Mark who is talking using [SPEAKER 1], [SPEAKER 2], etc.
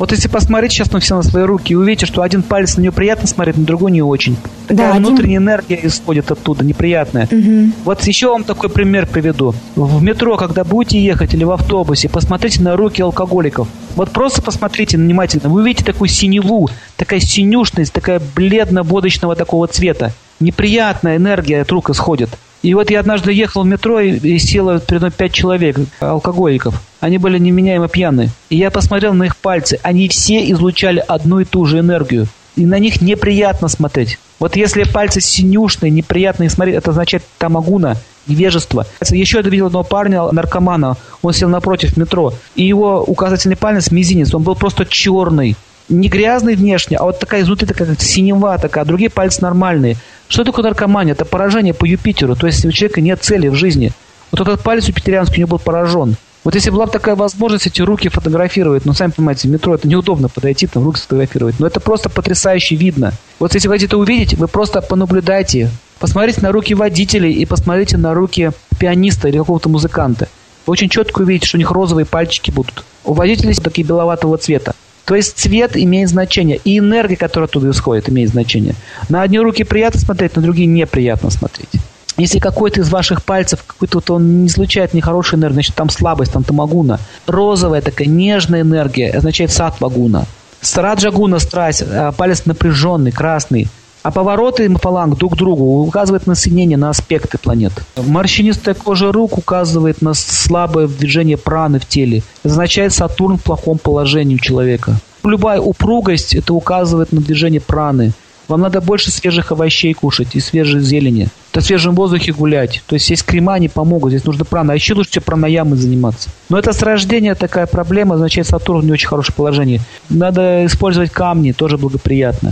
[SPEAKER 1] Вот если посмотреть сейчас на все на свои руки, увидите, что один палец на нее приятно смотреть, на другой не очень. Такая
[SPEAKER 2] один-
[SPEAKER 1] внутренняя энергия исходит оттуда, неприятная. Вот еще вам такой пример приведу. В метро, когда будете ехать или в автобусе, посмотрите на руки алкоголиков. Вот просто посмотрите внимательно. Вы увидите такую синеву, такая синюшность, такая бледно-водочного такого цвета. Неприятная энергия от рук исходит. И вот я однажды ехал в метро и, и село передо мной пять человек, алкоголиков. Они были неменяемо пьяны. И я посмотрел на их пальцы. Они все излучали одну и ту же энергию. И на них неприятно смотреть. Вот если пальцы синюшные, неприятно их смотреть, это означает тамагуна, невежество. Еще я видел одного парня, наркомана, он сел напротив метро, и его указательный палец, мизинец, он был просто черный. Не грязный внешне, а вот такая изнутри такая синева такая, а другие пальцы нормальные. Что такое наркомания? Это поражение по Юпитеру, то есть у человека нет цели в жизни. Вот этот палец юпитерианский у него был поражен. Вот если была бы такая возможность эти руки фотографировать, ну, сами понимаете, в метро это неудобно подойти, там руки сфотографировать, но это просто потрясающе видно. Вот если вы хотите это увидеть, вы просто понаблюдайте, посмотрите на руки водителей и посмотрите на руки пианиста или какого-то музыканта. Вы очень четко увидите, что у них розовые пальчики будут. У водителей такие беловатого цвета. То есть цвет имеет значение, и энергия, которая оттуда исходит, имеет значение. На одни руки приятно смотреть, на другие неприятно смотреть. Если какой-то из ваших пальцев, какой-то вот он не излучает нехорошую энергию, значит там слабость, там тамагуна. Розовая такая нежная энергия означает сатвагуна. Сараджагуна, страсть, а палец напряженный, красный. А повороты фаланг друг к другу указывают на соединение, на аспекты планет. Морщинистая кожа рук указывает на слабое движение праны в теле. Это означает Сатурн в плохом положении у человека. Любая упругость это указывает на движение праны. Вам надо больше свежих овощей кушать и свежей зелени. На свежем воздухе гулять. То есть есть крема не помогут, здесь нужно прана. А еще лучше пранаямой заниматься. Но это с рождения такая проблема, означает Сатурн в не очень хорошее положение. Надо использовать камни, тоже благоприятно.